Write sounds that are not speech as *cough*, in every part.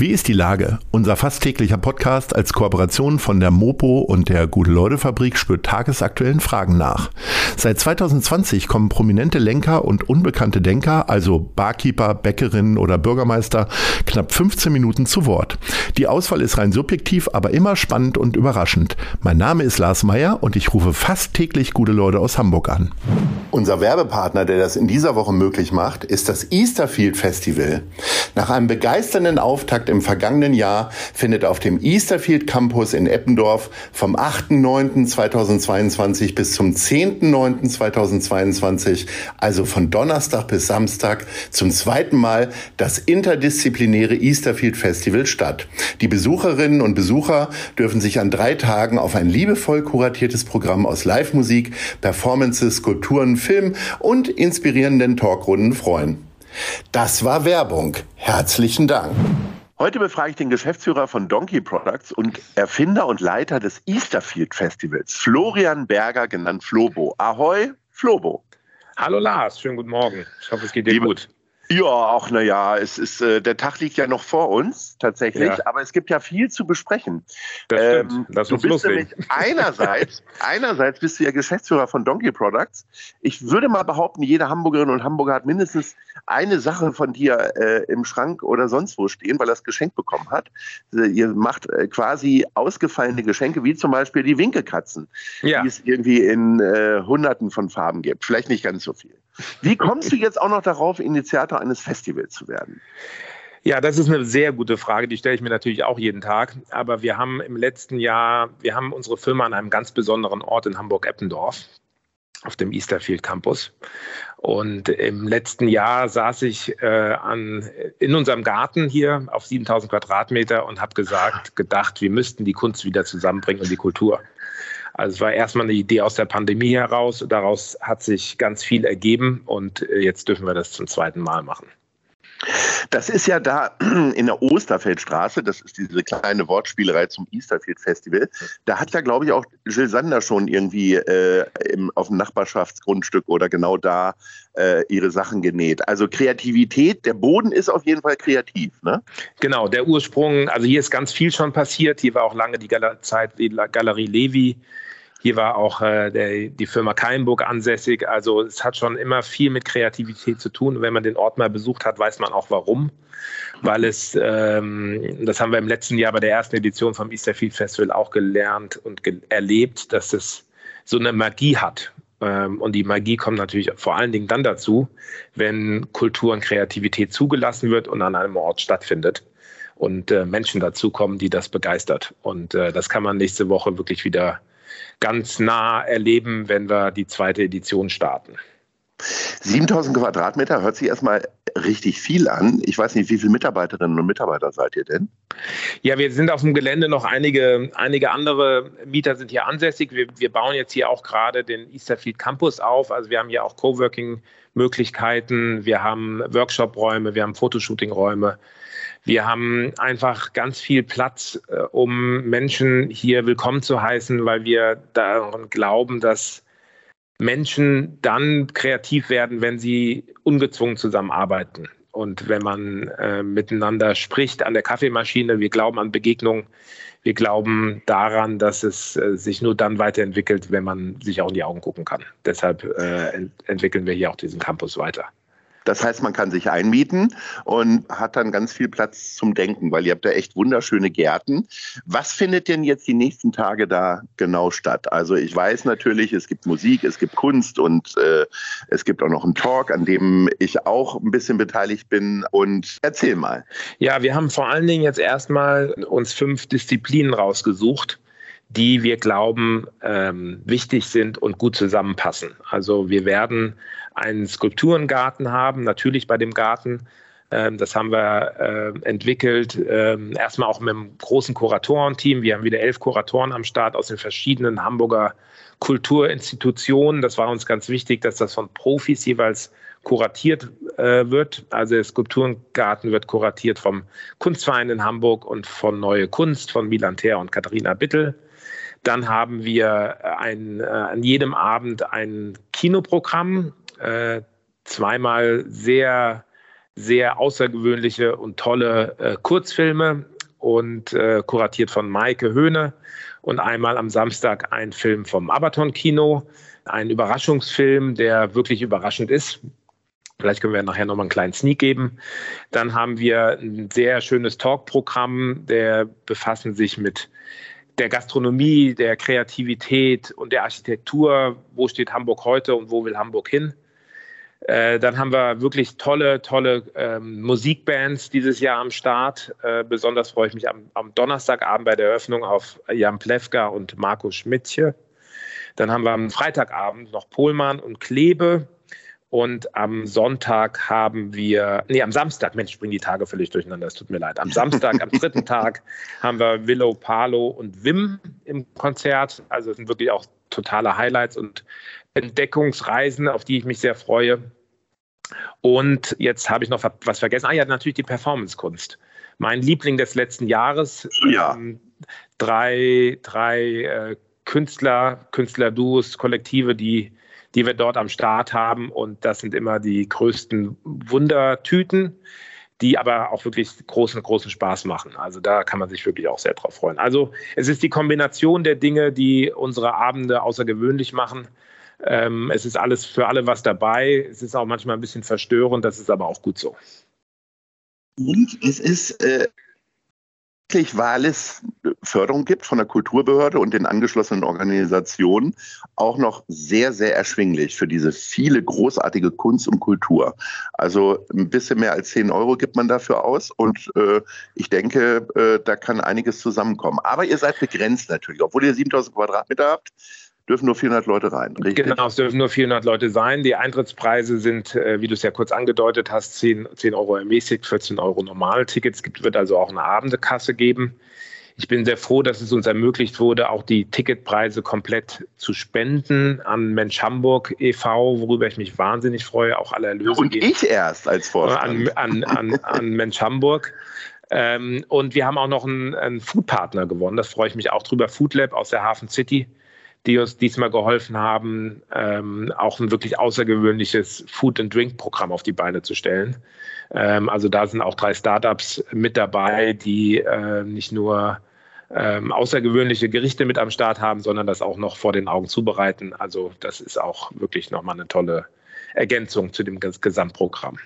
Wie ist die Lage? Unser fast täglicher Podcast als Kooperation von der Mopo und der Gute-Leute-Fabrik spürt tagesaktuellen Fragen nach. Seit 2020 kommen prominente Lenker und unbekannte Denker, also Barkeeper, Bäckerinnen oder Bürgermeister, knapp 15 Minuten zu Wort. Die Auswahl ist rein subjektiv, aber immer spannend und überraschend. Mein Name ist Lars Meyer und ich rufe fast täglich gute Leute aus Hamburg an. Unser Werbepartner, der das in dieser Woche möglich macht, ist das Easterfield Festival. Nach einem begeisternden Auftakt im vergangenen Jahr findet auf dem Easterfield Campus in Eppendorf vom 8.9.2022 bis zum 10.9.2022, also von Donnerstag bis Samstag, zum zweiten Mal das interdisziplinäre Easterfield Festival statt. Die Besucherinnen und Besucher dürfen sich an drei Tagen auf ein liebevoll kuratiertes Programm aus Live-Musik, Performances, Skulpturen, Film und inspirierenden Talkrunden freuen. Das war Werbung. Herzlichen Dank. Heute befrage ich den Geschäftsführer von Donkey Products und Erfinder und Leiter des Easterfield Festivals, Florian Berger, genannt Flobo. Ahoi, Flobo. Hallo Lars, schönen guten Morgen. Ich hoffe, es geht dir Liebe, gut. Ja, auch naja, es ist äh, der Tag liegt ja noch vor uns tatsächlich, ja. aber es gibt ja viel zu besprechen. Das stimmt. Ähm, Lass uns du bist loslegen. nämlich einerseits, *laughs* einerseits bist du ja Geschäftsführer von Donkey Products. Ich würde mal behaupten, jede Hamburgerin und Hamburger hat mindestens eine Sache von dir äh, im Schrank oder sonst wo stehen, weil er das Geschenk bekommen hat. Äh, ihr macht äh, quasi ausgefallene Geschenke, wie zum Beispiel die Winkelkatzen, ja. die es irgendwie in äh, Hunderten von Farben gibt. Vielleicht nicht ganz so viel. Wie kommst du jetzt auch noch darauf, Initiator eines Festivals zu werden? Ja, das ist eine sehr gute Frage, die stelle ich mir natürlich auch jeden Tag. Aber wir haben im letzten Jahr, wir haben unsere Firma an einem ganz besonderen Ort in Hamburg-Eppendorf auf dem Easterfield Campus. Und im letzten Jahr saß ich äh, an, in unserem Garten hier auf 7000 Quadratmeter und habe gesagt, gedacht, wir müssten die Kunst wieder zusammenbringen und die Kultur. Also es war erstmal eine Idee aus der Pandemie heraus. Daraus hat sich ganz viel ergeben und äh, jetzt dürfen wir das zum zweiten Mal machen. Das ist ja da *clears throat* in der Osterfeldstraße, das ist diese kleine Wortspielerei zum Easterfield Festival. Da hat ja, glaube ich, auch Jill Sander schon irgendwie äh, im, auf dem Nachbarschaftsgrundstück oder genau da äh, ihre Sachen genäht. Also Kreativität, der Boden ist auf jeden Fall kreativ, ne? Genau, der Ursprung, also hier ist ganz viel schon passiert. Hier war auch lange die Gal Zeit die Galerie Levi hier war auch äh, der, die Firma Keimburg ansässig. Also es hat schon immer viel mit Kreativität zu tun. Und wenn man den Ort mal besucht hat, weiß man auch warum. Weil es, ähm, das haben wir im letzten Jahr bei der ersten Edition vom Easterfield Festival auch gelernt und ge erlebt, dass es so eine Magie hat. Ähm, und die Magie kommt natürlich vor allen Dingen dann dazu, wenn Kultur und Kreativität zugelassen wird und an einem Ort stattfindet und äh, Menschen dazukommen, die das begeistert. Und äh, das kann man nächste Woche wirklich wieder ganz nah erleben, wenn wir die zweite Edition starten. 7000 Quadratmeter hört sich erstmal richtig viel an. Ich weiß nicht, wie viele Mitarbeiterinnen und Mitarbeiter seid ihr denn? Ja, wir sind auf dem Gelände noch einige, einige andere Mieter sind hier ansässig. Wir, wir bauen jetzt hier auch gerade den Easterfield Campus auf. Also wir haben hier auch Coworking-Möglichkeiten, wir haben Workshop-Räume, wir haben Fotoshooting-Räume. Wir haben einfach ganz viel Platz, äh, um Menschen hier willkommen zu heißen, weil wir daran glauben, dass Menschen dann kreativ werden, wenn sie ungezwungen zusammenarbeiten. Und wenn man äh, miteinander spricht an der Kaffeemaschine, wir glauben an Begegnungen, wir glauben daran, dass es äh, sich nur dann weiterentwickelt, wenn man sich auch in die Augen gucken kann. Deshalb äh, ent entwickeln wir hier auch diesen Campus weiter. Das heißt, man kann sich einmieten und hat dann ganz viel Platz zum Denken, weil ihr habt da echt wunderschöne Gärten. Was findet denn jetzt die nächsten Tage da genau statt? Also ich weiß natürlich, es gibt Musik, es gibt Kunst und äh, es gibt auch noch einen Talk, an dem ich auch ein bisschen beteiligt bin. Und erzähl mal. Ja, wir haben vor allen Dingen jetzt erstmal uns fünf Disziplinen rausgesucht die wir glauben ähm, wichtig sind und gut zusammenpassen. Also wir werden einen Skulpturengarten haben, natürlich bei dem Garten. Ähm, das haben wir äh, entwickelt, ähm, erstmal auch mit einem großen Kuratorenteam. Wir haben wieder elf Kuratoren am Start aus den verschiedenen Hamburger Kulturinstitutionen. Das war uns ganz wichtig, dass das von Profis jeweils kuratiert äh, wird. Also der Skulpturengarten wird kuratiert vom Kunstverein in Hamburg und von Neue Kunst von Milan Ter und Katharina Bittel. Dann haben wir ein, äh, an jedem Abend ein Kinoprogramm, äh, zweimal sehr, sehr außergewöhnliche und tolle äh, Kurzfilme und äh, kuratiert von Maike Höhne und einmal am Samstag ein Film vom Abaton Kino, ein Überraschungsfilm, der wirklich überraschend ist. Vielleicht können wir nachher nochmal einen kleinen Sneak geben. Dann haben wir ein sehr schönes Talk-Programm, der befassen sich mit der Gastronomie, der Kreativität und der Architektur. Wo steht Hamburg heute und wo will Hamburg hin? Äh, dann haben wir wirklich tolle, tolle ähm, Musikbands dieses Jahr am Start. Äh, besonders freue ich mich am, am, Donnerstagabend bei der Eröffnung auf Jan Plewka und Marco Schmidtje. Dann haben wir am Freitagabend noch Pohlmann und Klebe. Und am Sonntag haben wir, nee, am Samstag, Mensch, springen die Tage völlig durcheinander, es tut mir leid. Am Samstag, am dritten Tag *laughs* haben wir Willow, Palo und Wim im Konzert. Also es sind wirklich auch totale Highlights und Entdeckungsreisen, auf die ich mich sehr freue. Und jetzt habe ich noch was vergessen. Ah ja, natürlich die Performancekunst. Mein Liebling des letzten Jahres. Ja. Ähm, drei drei äh, Künstler, Künstlerduos, Kollektive, die die wir dort am Start haben. Und das sind immer die größten Wundertüten, die aber auch wirklich großen, großen Spaß machen. Also da kann man sich wirklich auch sehr drauf freuen. Also es ist die Kombination der Dinge, die unsere Abende außergewöhnlich machen. Ähm, es ist alles für alle was dabei. Es ist auch manchmal ein bisschen verstörend, das ist aber auch gut so. Und es ist äh, weil es Förderung gibt von der Kulturbehörde und den angeschlossenen Organisationen, auch noch sehr, sehr erschwinglich für diese viele großartige Kunst und Kultur. Also ein bisschen mehr als 10 Euro gibt man dafür aus und äh, ich denke, äh, da kann einiges zusammenkommen. Aber ihr seid begrenzt natürlich, obwohl ihr 7000 Quadratmeter habt dürfen nur 400 Leute rein. Richtig? Genau, es dürfen nur 400 Leute sein. Die Eintrittspreise sind, äh, wie du es ja kurz angedeutet hast, 10, 10 Euro ermäßigt, 14 Euro normale Tickets. Es wird also auch eine Abendekasse geben. Ich bin sehr froh, dass es uns ermöglicht wurde, auch die Ticketpreise komplett zu spenden an Mensch Hamburg e.V., worüber ich mich wahnsinnig freue. Auch alle Erlöse. Und ich erst als Vorstand. An, an, an, an *laughs* Mensch Hamburg. Ähm, und wir haben auch noch einen, einen Foodpartner gewonnen. Das freue ich mich auch drüber. Food Lab aus der Hafen City die uns diesmal geholfen haben, ähm, auch ein wirklich außergewöhnliches Food and Drink Programm auf die Beine zu stellen. Ähm, also da sind auch drei Startups mit dabei, die äh, nicht nur ähm, außergewöhnliche Gerichte mit am Start haben, sondern das auch noch vor den Augen zubereiten. Also das ist auch wirklich nochmal eine tolle Ergänzung zu dem Gesamtprogramm.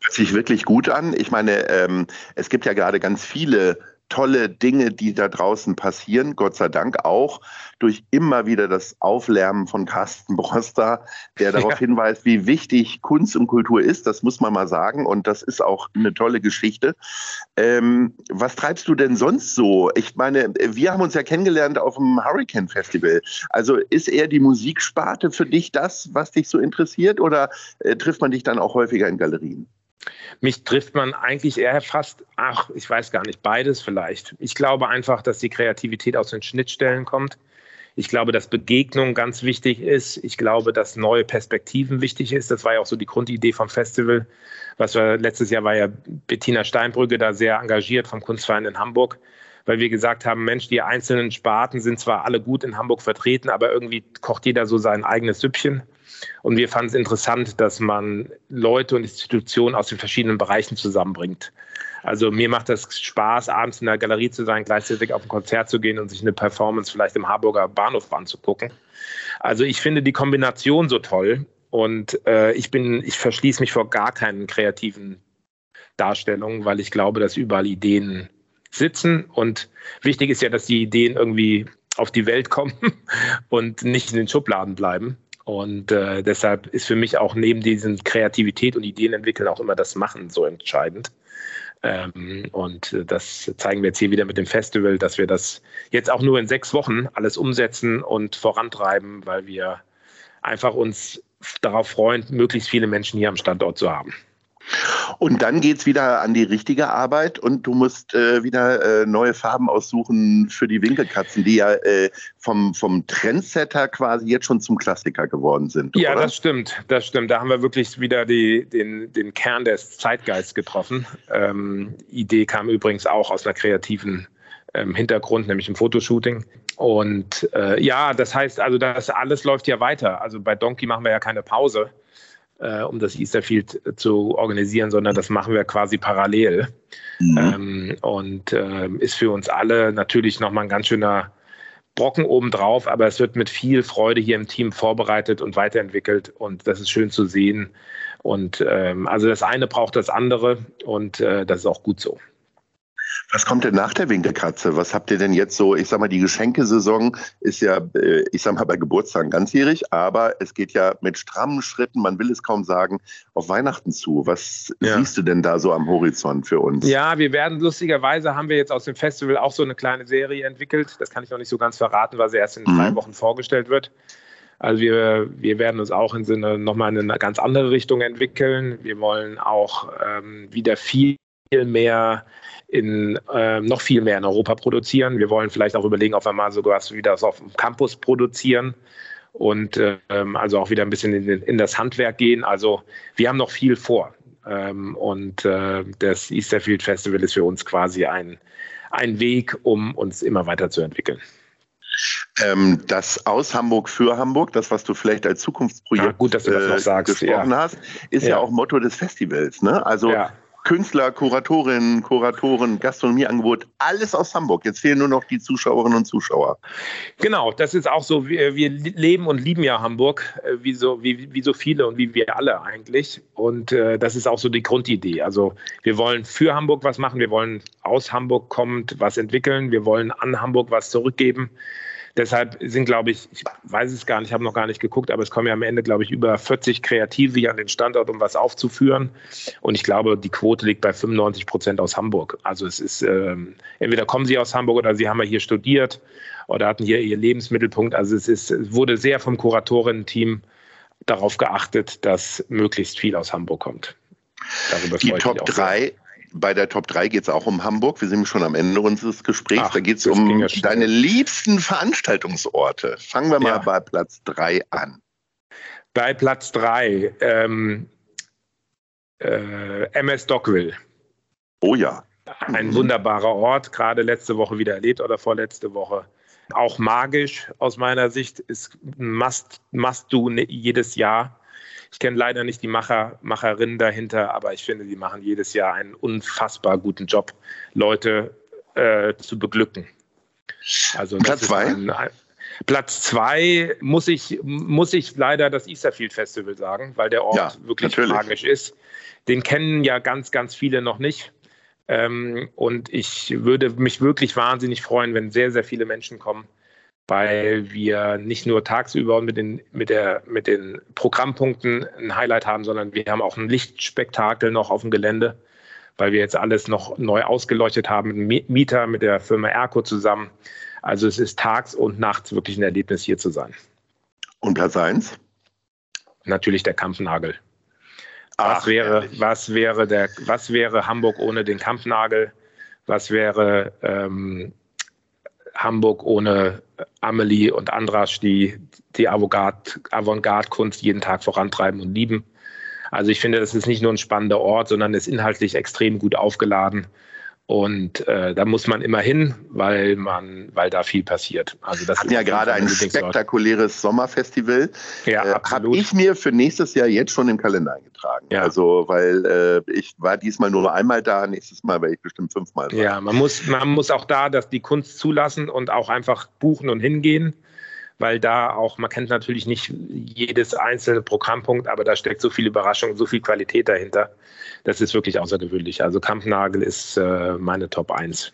Hört sich wirklich gut an. Ich meine, ähm, es gibt ja gerade ganz viele tolle Dinge, die da draußen passieren, Gott sei Dank auch durch immer wieder das Auflärmen von Carsten Broster, der *laughs* darauf ja. hinweist, wie wichtig Kunst und Kultur ist. Das muss man mal sagen und das ist auch eine tolle Geschichte. Ähm, was treibst du denn sonst so? Ich meine, wir haben uns ja kennengelernt auf dem Hurricane Festival. Also ist eher die Musiksparte für dich das, was dich so interessiert oder äh, trifft man dich dann auch häufiger in Galerien? Mich trifft man eigentlich eher fast, ach, ich weiß gar nicht, beides vielleicht. Ich glaube einfach, dass die Kreativität aus den Schnittstellen kommt. Ich glaube, dass Begegnung ganz wichtig ist. Ich glaube, dass neue Perspektiven wichtig ist. Das war ja auch so die Grundidee vom Festival. Was wir letztes Jahr war ja Bettina Steinbrügge da sehr engagiert vom Kunstverein in Hamburg, weil wir gesagt haben, Mensch, die einzelnen Sparten sind zwar alle gut in Hamburg vertreten, aber irgendwie kocht jeder so sein eigenes Süppchen. Und wir fanden es interessant, dass man Leute und Institutionen aus den verschiedenen Bereichen zusammenbringt. Also mir macht das Spaß, abends in der Galerie zu sein, gleichzeitig auf ein Konzert zu gehen und sich eine Performance vielleicht im Harburger Bahnhof anzugucken. Also ich finde die Kombination so toll und äh, ich bin, ich verschließe mich vor gar keinen kreativen Darstellungen, weil ich glaube, dass überall Ideen sitzen und wichtig ist ja, dass die Ideen irgendwie auf die Welt kommen *laughs* und nicht in den Schubladen bleiben. Und äh, deshalb ist für mich auch neben diesen Kreativität und Ideen entwickeln auch immer das Machen so entscheidend. Ähm, und das zeigen wir jetzt hier wieder mit dem Festival, dass wir das jetzt auch nur in sechs Wochen alles umsetzen und vorantreiben, weil wir einfach uns darauf freuen, möglichst viele Menschen hier am Standort zu haben. Und dann geht es wieder an die richtige Arbeit und du musst äh, wieder äh, neue Farben aussuchen für die Winkelkatzen, die ja äh, vom, vom Trendsetter quasi jetzt schon zum Klassiker geworden sind. Ja, oder? das stimmt, das stimmt. Da haben wir wirklich wieder die, den, den Kern des Zeitgeists getroffen. Ähm, Idee kam übrigens auch aus einer kreativen ähm, Hintergrund, nämlich im Fotoshooting. Und äh, ja, das heißt also, das alles läuft ja weiter. Also bei Donkey machen wir ja keine Pause äh, um das Easterfield zu organisieren, sondern das machen wir quasi parallel. Mhm. Ähm, und äh, ist für uns alle natürlich nochmal ein ganz schöner Brocken obendrauf, aber es wird mit viel Freude hier im Team vorbereitet und weiterentwickelt und das ist schön zu sehen. Und ähm, also das eine braucht das andere und äh, das ist auch gut so. Was kommt denn nach der Winkelkatze? Was habt ihr denn jetzt so? Ich sag mal, die Geschenkesaison ist ja, äh, ich sag mal, bei Geburtstagen ganzjährig, aber es geht ja mit strammen Schritten, man will es kaum sagen, auf Weihnachten zu. Was ja. siehst du denn da so am Horizont für uns? Ja, wir werden lustigerweise haben wir jetzt aus dem Festival auch so eine kleine Serie entwickelt. Das kann ich noch nicht so ganz verraten, weil sie erst in mhm. drei Wochen vorgestellt wird. Also wir, wir werden uns auch in Sinne nochmal in eine ganz andere Richtung entwickeln. Wir wollen auch ähm, wieder viel mehr in äh, noch viel mehr in Europa produzieren. Wir wollen vielleicht auch überlegen, ob wir mal sogar wieder das auf dem Campus produzieren und ähm, also auch wieder ein bisschen in, in, das Handwerk gehen. Also wir haben noch viel vor. Ähm, und äh, das Easterfield Festival ist für uns quasi ein, ein Weg, um uns immer weiterzuentwickeln. Ähm, das aus Hamburg für Hamburg, das, was du vielleicht als Zukunftsprojekt ja, gut, dass du das noch sagst, gesprochen ja. hast, ist ja. ja. auch Motto des Festivals. Ne? Also ja. Künstler, Kuratorinnen, Kuratoren, Gastronomieangebot, alles aus Hamburg. Jetzt fehlen nur noch die Zuschauerinnen und Zuschauer. Genau, das ist auch so. Wir, wir leben und lieben ja Hamburg, äh, wie so, wie, wie so viele und wie wir alle eigentlich. Und äh, das ist auch so die Grundidee. Also wir wollen für Hamburg was machen, wir wollen aus Hamburg kommend was entwickeln, wir wollen an Hamburg was zurückgeben. Deshalb sind, glaube ich, ich weiß es gar nicht, ich habe noch gar nicht geguckt, aber es kommen ja am Ende, glaube ich, über 40 Kreative hier an den Standort, um was aufzuführen. Und ich glaube, die Quote liegt bei 95 Prozent aus Hamburg. Also es ist, ähm, entweder kommen sie aus Hamburg oder sie haben ja hier studiert oder hatten hier ihr Lebensmittelpunkt. Also es ist, es wurde sehr vom Kuratorinnen-Team darauf geachtet, dass möglichst viel aus Hamburg kommt. Darüber die Top 3 bei der Top 3 geht es auch um Hamburg. Wir sind schon am Ende unseres Gesprächs. Ach, da geht es um ja deine liebsten Veranstaltungsorte. Fangen wir mal ja. bei Platz 3 an. Bei Platz 3 ähm, äh, MS Dockville. Oh ja. Ein mhm. wunderbarer Ort, gerade letzte Woche wieder erlebt oder vorletzte Woche. Auch magisch aus meiner Sicht, ist must, must do jedes Jahr. Ich kenne leider nicht die Macher, Macherinnen dahinter, aber ich finde, die machen jedes Jahr einen unfassbar guten Job, Leute äh, zu beglücken. Also Platz zwei? Platz zwei muss ich, muss ich leider das Easterfield Festival sagen, weil der Ort ja, wirklich natürlich. magisch ist. Den kennen ja ganz, ganz viele noch nicht. Ähm, und ich würde mich wirklich wahnsinnig freuen, wenn sehr, sehr viele Menschen kommen weil wir nicht nur tagsüber mit den, mit, der, mit den Programmpunkten ein Highlight haben, sondern wir haben auch ein Lichtspektakel noch auf dem Gelände, weil wir jetzt alles noch neu ausgeleuchtet haben mit Mieter, mit der Firma Erco zusammen. Also es ist tags und nachts wirklich ein Erlebnis, hier zu sein. Und Platz 1? Natürlich der Kampfnagel. Was, Ach, wäre, was, wäre der, was wäre Hamburg ohne den Kampfnagel? Was wäre ähm, Hamburg ohne Amelie und Andras, die die Avantgarde-Kunst jeden Tag vorantreiben und lieben. Also ich finde, das ist nicht nur ein spannender Ort, sondern ist inhaltlich extrem gut aufgeladen. Und äh, da muss man immer hin, weil man, weil da viel passiert. Also das Hatten ist ja gerade ein spektakuläres Sommerfestival. Ja, äh, Habe ich mir für nächstes Jahr jetzt schon im Kalender eingetragen. Ja. Also weil äh, ich war diesmal nur einmal da, nächstes Mal werde ich bestimmt fünfmal. Sein. Ja, man muss, man muss auch da, dass die Kunst zulassen und auch einfach buchen und hingehen weil da auch, man kennt natürlich nicht jedes einzelne Programmpunkt, aber da steckt so viel Überraschung, so viel Qualität dahinter. Das ist wirklich außergewöhnlich. Also Kampfnagel ist äh, meine Top 1.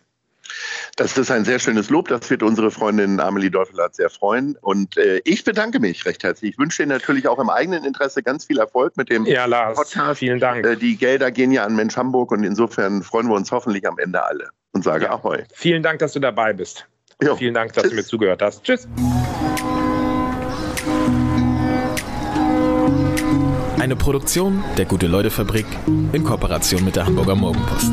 Das ist ein sehr schönes Lob. Das wird unsere Freundin Amelie Deufelhardt sehr freuen. Und äh, ich bedanke mich recht herzlich. Ich wünsche Ihnen natürlich auch im eigenen Interesse ganz viel Erfolg mit dem ja, Lars, Podcast. Vielen Dank. Äh, die Gelder gehen ja an Mensch Hamburg und insofern freuen wir uns hoffentlich am Ende alle. Und sage ja. Ahoi. Vielen Dank, dass du dabei bist. Jo. Vielen Dank, dass Tschüss. du mir zugehört hast. Tschüss. Eine Produktion der Gute-Leute-Fabrik in Kooperation mit der Hamburger Morgenpost.